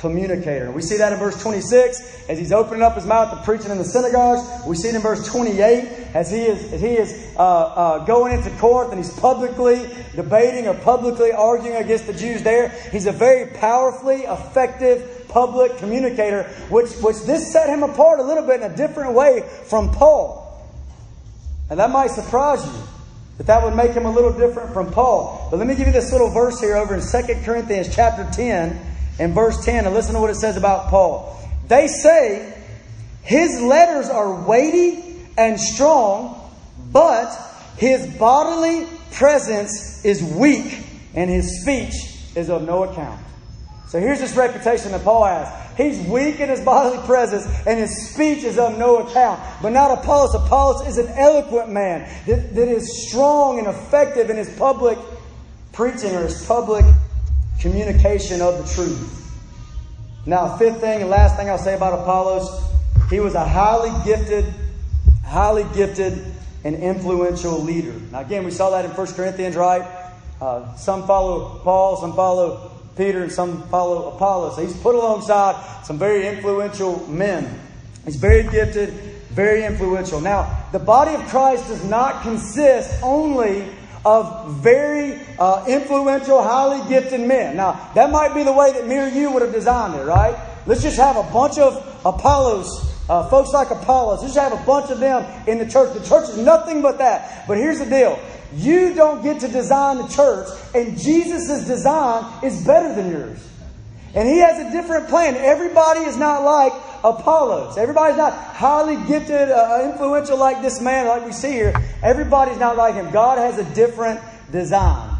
communicator. We see that in verse 26 as he's opening up his mouth to preaching in the synagogues. We see it in verse 28 as he is, as he is uh, uh, going into court and he's publicly debating or publicly arguing against the Jews there. He's a very powerfully effective public communicator, which, which this set him apart a little bit in a different way from Paul. And that might surprise you. That that would make him a little different from Paul. But let me give you this little verse here over in 2 Corinthians chapter 10 and verse 10 and listen to what it says about Paul. They say his letters are weighty and strong, but his bodily presence is weak and his speech is of no account. So here's this reputation that Paul has. He's weak in his bodily presence, and his speech is of no account. But not Apollos. Apollos is an eloquent man that, that is strong and effective in his public preaching or his public communication of the truth. Now, fifth thing and last thing I'll say about Apollos, he was a highly gifted, highly gifted and influential leader. Now, again, we saw that in 1 Corinthians, right? Uh, some follow Paul, some follow Peter and some follow Apollos. He's put alongside some very influential men. He's very gifted, very influential. Now, the body of Christ does not consist only of very uh, influential, highly gifted men. Now, that might be the way that me or you would have designed it, right? Let's just have a bunch of Apollos, uh, folks like Apollos. Let's just have a bunch of them in the church. The church is nothing but that. But here's the deal you don't get to design the church, and Jesus' design is better than yours. And he has a different plan. Everybody is not like Apollos. Everybody's not highly gifted, uh, influential like this man, like we see here. Everybody's not like him. God has a different design.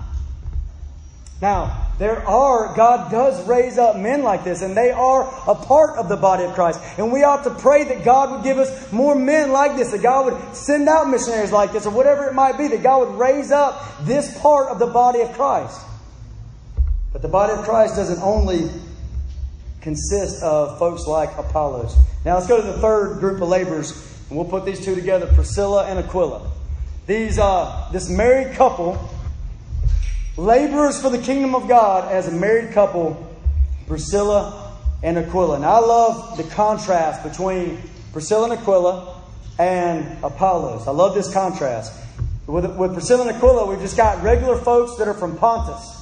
Now, there are, God does raise up men like this, and they are a part of the body of Christ. And we ought to pray that God would give us more men like this, that God would send out missionaries like this, or whatever it might be, that God would raise up this part of the body of Christ. But the body of Christ doesn't only consist of folks like Apollos. Now let's go to the third group of laborers, and we'll put these two together Priscilla and Aquila. These, uh, this married couple laborers for the kingdom of God as a married couple, Priscilla and Aquila. And I love the contrast between Priscilla and Aquila and Apollos. I love this contrast. With, with Priscilla and Aquila, we've just got regular folks that are from Pontus.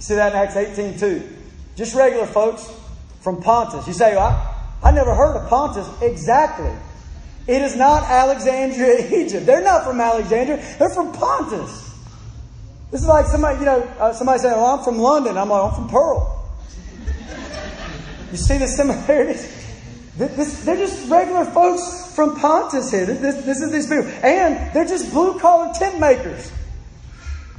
See that in Acts 18 too. Just regular folks from Pontus. You say, well, I, I never heard of Pontus. Exactly. It is not Alexandria, Egypt. They're not from Alexandria. They're from Pontus. This is like somebody, you know, uh, somebody saying, well, I'm from London. I'm like, I'm from Pearl. You see the similarities? This, they're just regular folks from Pontus here. This, this is these people. And they're just blue collar tent makers.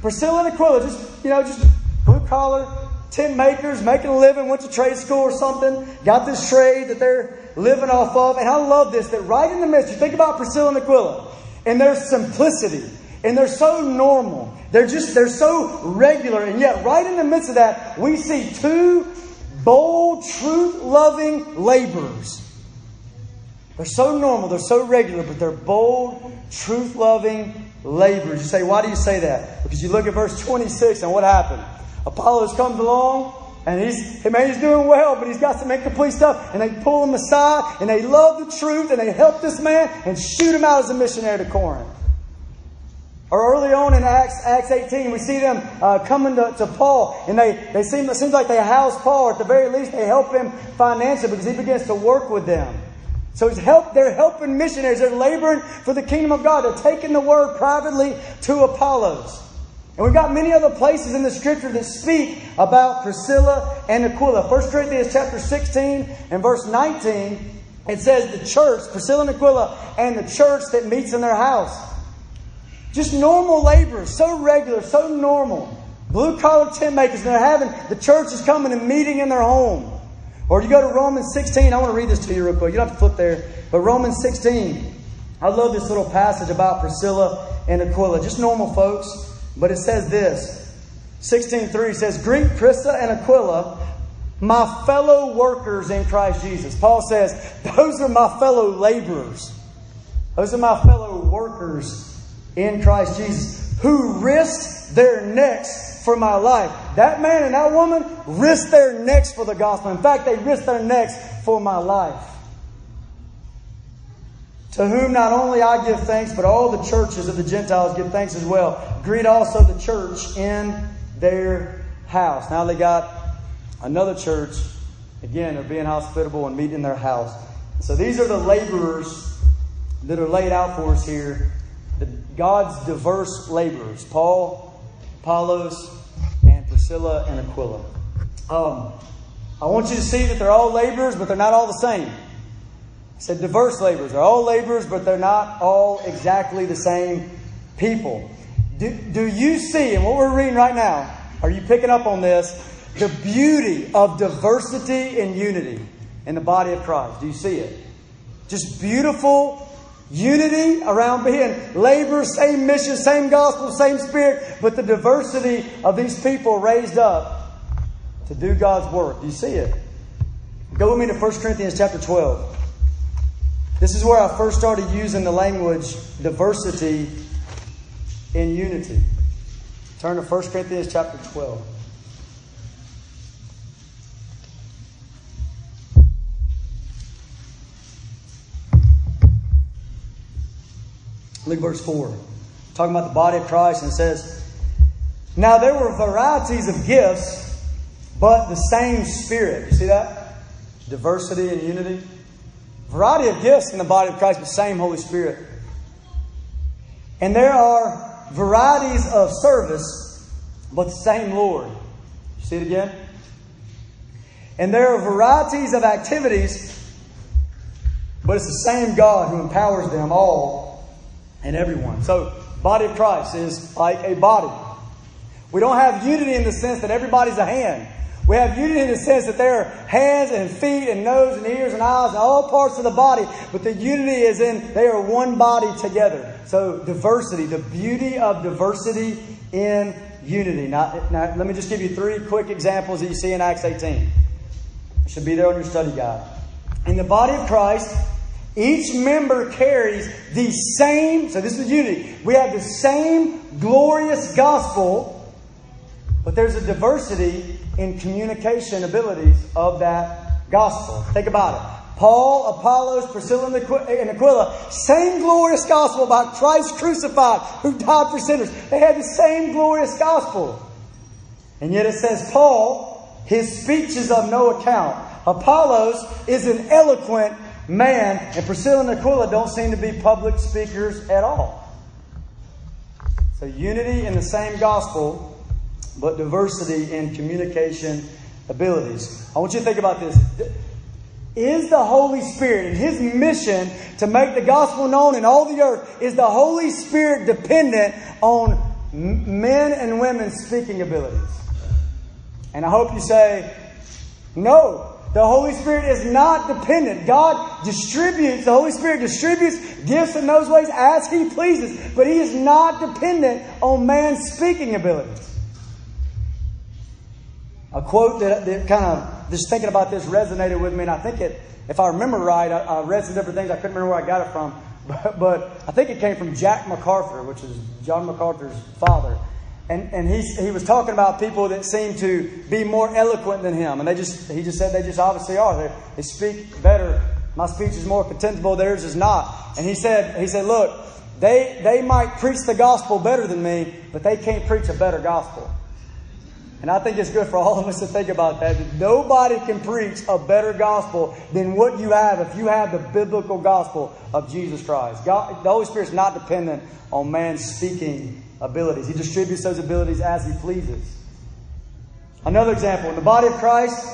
Priscilla and Aquila, just, you know, just blue collar tent makers, making a living, went to trade school or something, got this trade that they're living off of. And I love this, that right in the midst, you think about Priscilla and Aquila and their simplicity and they're so normal. They're just, they're so regular. And yet, right in the midst of that, we see two bold, truth loving laborers. They're so normal, they're so regular, but they're bold, truth loving laborers. You say, why do you say that? Because you look at verse 26 and what happened? Apollos comes along and he's, man, he's doing well, but he's got some incomplete stuff. And they pull him aside and they love the truth and they help this man and shoot him out as a missionary to Corinth. Or early on in Acts, Acts 18, we see them uh, coming to, to, Paul, and they, they seem, it seems like they house Paul, or at the very least, they help him financially because he begins to work with them. So he's help, they're helping missionaries. They're laboring for the kingdom of God. They're taking the word privately to Apollos. And we've got many other places in the scripture that speak about Priscilla and Aquila. 1 Corinthians chapter 16 and verse 19, it says the church, Priscilla and Aquila, and the church that meets in their house. Just normal laborers, so regular, so normal. Blue collar tent makers, and they're having, the church is coming and meeting in their home. Or you go to Romans 16, I want to read this to you real quick. You don't have to flip there. But Romans 16, I love this little passage about Priscilla and Aquila. Just normal folks. But it says this 16.3 says, Greet Priscilla and Aquila, my fellow workers in Christ Jesus. Paul says, Those are my fellow laborers. Those are my fellow workers in Christ Jesus, who risked their necks for my life. That man and that woman risked their necks for the gospel. In fact, they risked their necks for my life. To whom not only I give thanks, but all the churches of the Gentiles give thanks as well. Greet also the church in their house. Now they got another church. Again, they're being hospitable and meeting in their house. So these are the laborers that are laid out for us here. The, God's diverse laborers Paul, Apollos, and Priscilla and Aquila. Um, I want you to see that they're all laborers, but they're not all the same. Said diverse laborers. They're all laborers, but they're not all exactly the same people. Do, do you see, and what we're reading right now, are you picking up on this? The beauty of diversity and unity in the body of Christ. Do you see it? Just beautiful unity around being labor, same mission, same gospel, same spirit, but the diversity of these people raised up to do God's work. Do you see it? Go with me to 1 Corinthians chapter 12. This is where I first started using the language diversity in unity. Turn to 1 Corinthians chapter 12. Look verse 4. Talking about the body of Christ, and it says, Now there were varieties of gifts, but the same Spirit. You see that? Diversity and unity. Variety of gifts in the body of Christ, but same Holy Spirit. And there are varieties of service, but the same Lord. See it again? And there are varieties of activities, but it's the same God who empowers them all and everyone. So, body of Christ is like a body. We don't have unity in the sense that everybody's a hand. We have unity in the sense that there are hands and feet and nose and ears and eyes and all parts of the body, but the unity is in they are one body together. So diversity, the beauty of diversity in unity. Now, now let me just give you three quick examples that you see in Acts 18. It should be there on your study guide. In the body of Christ, each member carries the same, so this is unity. We have the same glorious gospel, but there's a diversity in communication abilities of that gospel. Think about it. Paul, Apollos, Priscilla, and Aquila, same glorious gospel about Christ crucified who died for sinners. They had the same glorious gospel. And yet it says Paul, his speech is of no account. Apollos is an eloquent man, and Priscilla and Aquila don't seem to be public speakers at all. So unity in the same gospel but diversity in communication abilities. I want you to think about this. Is the Holy Spirit and His mission to make the gospel known in all the earth, is the Holy Spirit dependent on men and women's speaking abilities? And I hope you say, no. The Holy Spirit is not dependent. God distributes, the Holy Spirit distributes gifts in those ways as He pleases, but He is not dependent on man's speaking abilities. A quote that, that kind of, just thinking about this resonated with me, and I think it, if I remember right, I, I read some different things. I couldn't remember where I got it from, but, but I think it came from Jack MacArthur, which is John MacArthur's father. And, and he, he was talking about people that seem to be more eloquent than him. And they just, he just said they just obviously are. They, they speak better. My speech is more contemptible, theirs is not. And he said, he said, look, they, they might preach the gospel better than me, but they can't preach a better gospel. And I think it's good for all of us to think about that. Nobody can preach a better gospel than what you have if you have the biblical gospel of Jesus Christ. God, the Holy Spirit's not dependent on man's speaking abilities. He distributes those abilities as he pleases. Another example, in the body of Christ,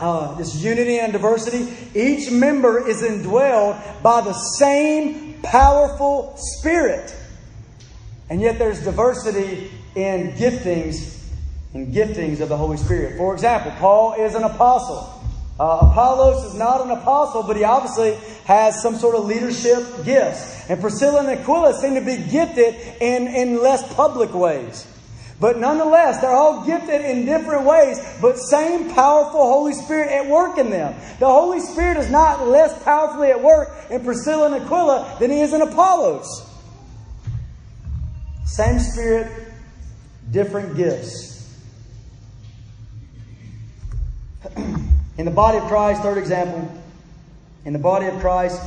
uh, this unity and diversity, each member is indwelled by the same powerful Spirit. And yet there's diversity in giftings and giftings of the Holy Spirit. For example, Paul is an apostle. Uh, Apollos is not an apostle, but he obviously has some sort of leadership gifts. And Priscilla and Aquila seem to be gifted in, in less public ways. But nonetheless, they're all gifted in different ways, but same powerful Holy Spirit at work in them. The Holy Spirit is not less powerfully at work in Priscilla and Aquila than he is in Apollos. Same Spirit, different gifts. In the body of Christ, third example, in the body of Christ,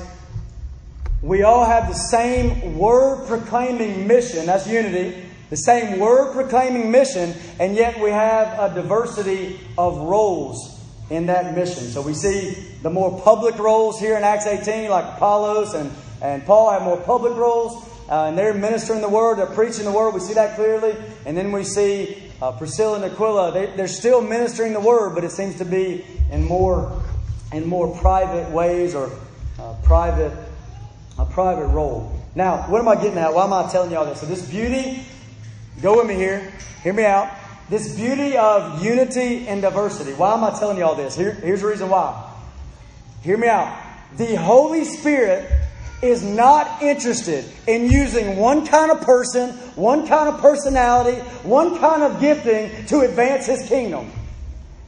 we all have the same word proclaiming mission. That's unity. The same word proclaiming mission, and yet we have a diversity of roles in that mission. So we see the more public roles here in Acts 18, like Apollos and, and Paul have more public roles, uh, and they're ministering the word, they're preaching the word. We see that clearly. And then we see uh, Priscilla and Aquila, they, they're still ministering the word, but it seems to be in more, in more private ways or uh, private, a private role. Now, what am I getting at? Why am I telling you all this? So this beauty, go with me here, hear me out. This beauty of unity and diversity. Why am I telling you all this? Here, here's the reason why. Hear me out. The Holy Spirit is not interested in using one kind of person, one kind of personality, one kind of gifting to advance his kingdom.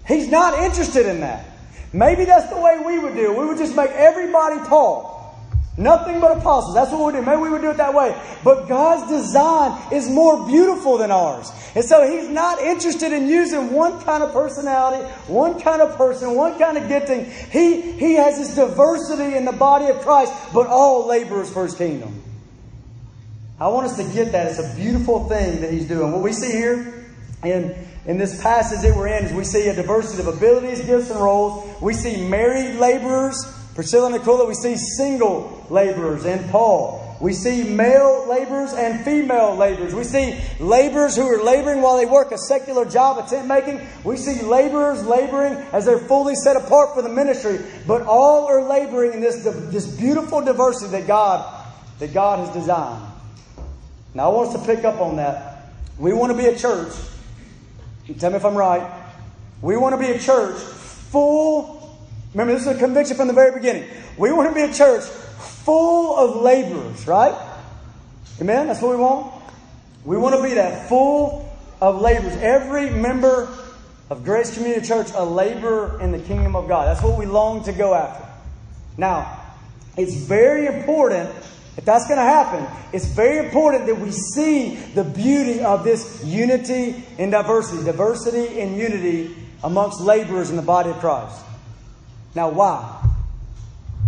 He's not interested in that. Maybe that's the way we would do. We would just make everybody Paul. Nothing but apostles. That's what we do. Maybe we would do it that way. But God's design is more beautiful than ours. And so He's not interested in using one kind of personality, one kind of person, one kind of gifting. He, he has this diversity in the body of Christ, but all laborers for His kingdom. I want us to get that. It's a beautiful thing that He's doing. What we see here in, in this passage that we're in is we see a diversity of abilities, gifts, and roles. We see married laborers Priscilla and Aquila, we see single laborers and Paul. We see male laborers and female laborers. We see laborers who are laboring while they work a secular job of tent making. We see laborers laboring as they're fully set apart for the ministry. But all are laboring in this, this beautiful diversity that God, that God has designed. Now I want us to pick up on that. We want to be a church. Tell me if I'm right. We want to be a church full Remember, this is a conviction from the very beginning. We want to be a church full of laborers, right? Amen? That's what we want. We want to be that full of laborers. Every member of Grace Community Church, a laborer in the kingdom of God. That's what we long to go after. Now, it's very important, if that's going to happen, it's very important that we see the beauty of this unity and diversity, diversity and unity amongst laborers in the body of Christ. Now, why?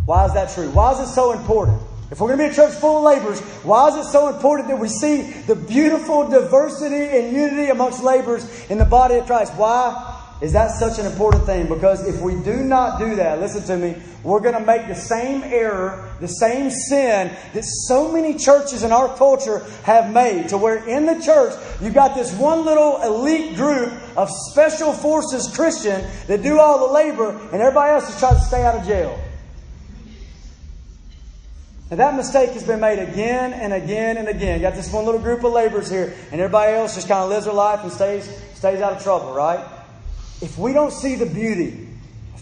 Why is that true? Why is it so important? If we're going to be a church full of laborers, why is it so important that we see the beautiful diversity and unity amongst laborers in the body of Christ? Why is that such an important thing? Because if we do not do that, listen to me, we're going to make the same error, the same sin that so many churches in our culture have made. To where in the church, you've got this one little elite group of special forces Christian that do all the labor, and everybody else is trying to stay out of jail. And that mistake has been made again and again and again. You got this one little group of laborers here, and everybody else just kind of lives their life and stays, stays out of trouble, right? If we don't see the beauty,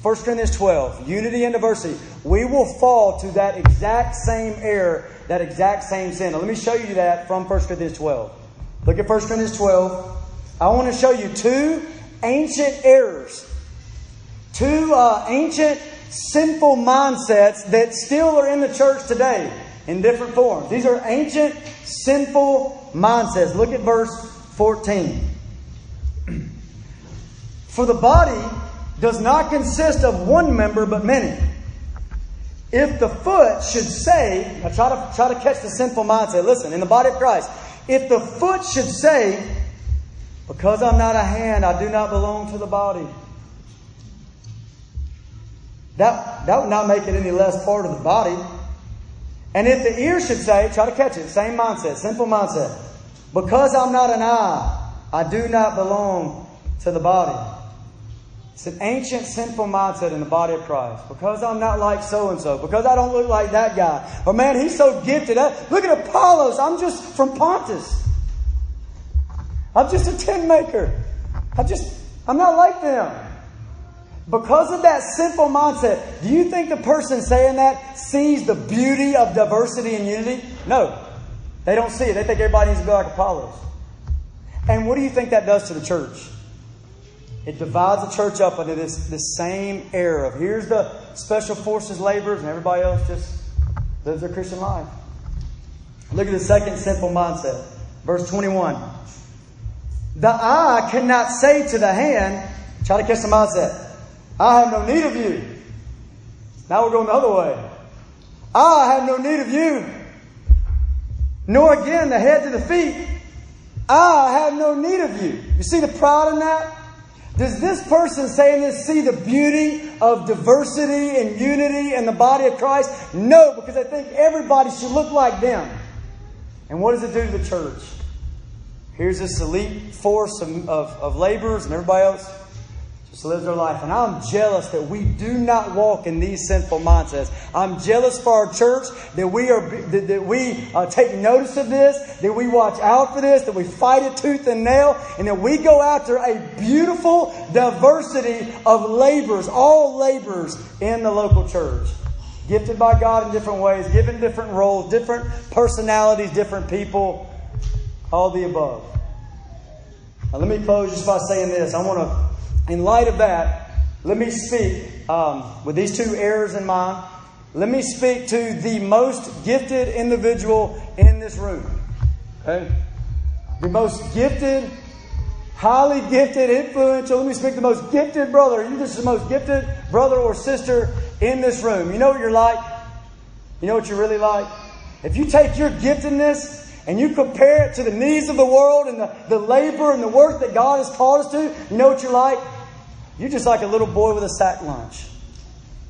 1 Corinthians 12, unity and diversity, we will fall to that exact same error, that exact same sin. Now, let me show you that from 1 Corinthians 12. Look at 1 Corinthians 12. I want to show you two ancient errors, two uh, ancient sinful mindsets that still are in the church today in different forms. These are ancient sinful mindsets. Look at verse 14. For the body does not consist of one member, but many. If the foot should say, now try to, try to catch the sinful mindset. Listen, in the body of Christ, if the foot should say, because I'm not a hand, I do not belong to the body. That, that would not make it any less part of the body. And if the ear should say, try to catch it, same mindset, simple mindset. Because I'm not an eye, I do not belong to the body. It's an ancient sinful mindset in the body of Christ. Because I'm not like so and so. Because I don't look like that guy. Or man, he's so gifted. Look at Apollos. I'm just from Pontus. I'm just a tin maker. I just, I'm not like them. Because of that sinful mindset, do you think the person saying that sees the beauty of diversity and unity? No. They don't see it. They think everybody needs to be like Apollos. And what do you think that does to the church? It divides the church up into this, this same era of here's the special forces laborers and everybody else just lives their Christian life. Look at the second simple mindset. Verse 21. The eye cannot say to the hand, try to catch the mindset, I have no need of you. Now we're going the other way. I have no need of you. Nor again the head to the feet. I have no need of you. You see the pride in that? Does this person saying this see the beauty of diversity and unity in the body of Christ? No, because I think everybody should look like them. And what does it do to the church? Here's this elite force of, of, of laborers and everybody else just lives their life. And I'm jealous that we do not walk in these sinful mindsets. I'm jealous for our church that we are that, that we uh, take notice of this, that we watch out for this, that we fight it tooth and nail, and that we go after a beautiful diversity of laborers, all laborers in the local church. Gifted by God in different ways, given different roles, different personalities, different people, all the above. Now, let me close just by saying this. I want to in light of that, let me speak um, with these two errors in mind. Let me speak to the most gifted individual in this room. Okay? The most gifted, highly gifted, influential. Let me speak to the most gifted brother. You're just the most gifted brother or sister in this room. You know what you're like? You know what you're really like? If you take your giftedness and you compare it to the needs of the world and the, the labor and the work that God has called us to, you know what you're like? You're just like a little boy with a sack lunch.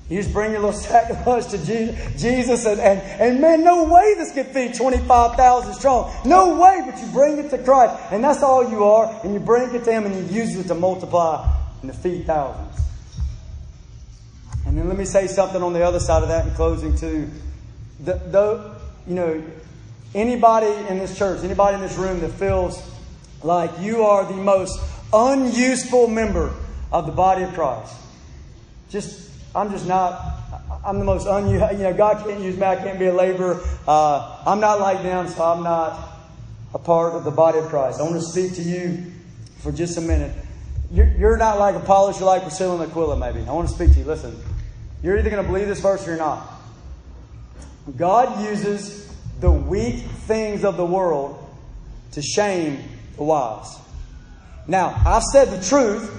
You just bring your little sack lunch to Jesus, and, and, and man, no way this could feed 25,000 strong. No way, but you bring it to Christ, and that's all you are, and you bring it to Him, and you use it to multiply and to feed thousands. And then let me say something on the other side of that in closing, too. The, the, you know, anybody in this church, anybody in this room that feels like you are the most unuseful member of the body of Christ. Just, I'm just not, I'm the most unused, you know, God can't use me, I can't be a laborer. Uh, I'm not like them, so I'm not a part of the body of Christ. I want to speak to you for just a minute. You're, you're not like Apollos, you're like Priscilla and Aquila, maybe. I want to speak to you. Listen, you're either going to believe this verse or you're not. God uses the weak things of the world to shame the wise. Now, I've said the truth,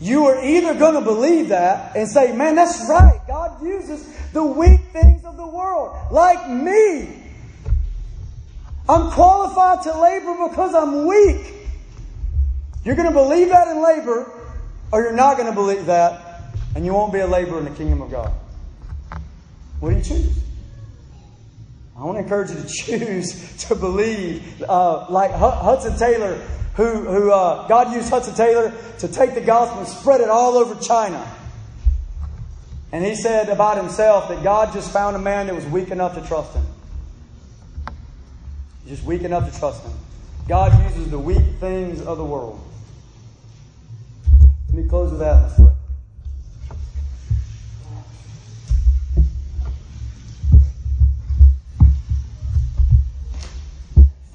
you are either going to believe that and say, man, that's right. God uses the weak things of the world, like me. I'm qualified to labor because I'm weak. You're going to believe that in labor, or you're not going to believe that, and you won't be a laborer in the kingdom of God. What do you choose? I want to encourage you to choose to believe, uh, like Hudson Taylor who, who uh, God used Hudson Taylor to take the gospel and spread it all over China. And he said about himself that God just found a man that was weak enough to trust him. Just weak enough to trust him. God uses the weak things of the world. Let me close with that.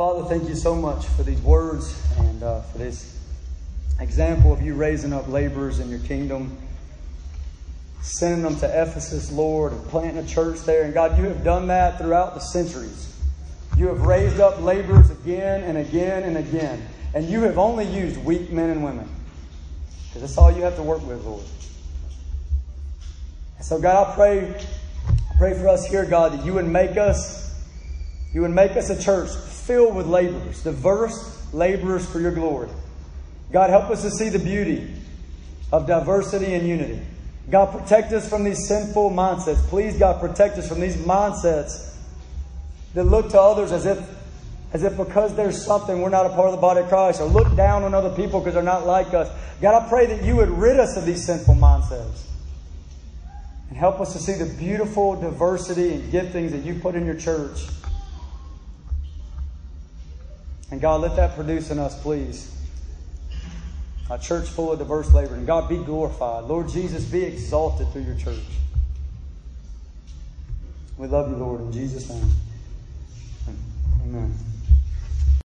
Father, thank you so much for these words and uh, for this example of you raising up laborers in your kingdom, sending them to Ephesus, Lord, and planting a church there. And God, you have done that throughout the centuries. You have raised up laborers again and again and again. And you have only used weak men and women. Because that's all you have to work with, Lord. And so, God, I pray, I pray for us here, God, that you would make us, you would make us a church filled with laborers, diverse laborers for your glory. God, help us to see the beauty of diversity and unity. God, protect us from these sinful mindsets. Please, God, protect us from these mindsets that look to others as if, as if because there's something we're not a part of the body of Christ, or look down on other people because they're not like us. God, I pray that you would rid us of these sinful mindsets and help us to see the beautiful diversity and giftings that you put in your church. And God, let that produce in us, please. A church full of diverse labor. And God, be glorified. Lord Jesus, be exalted through your church. We love you, Lord, in Jesus' name. Amen.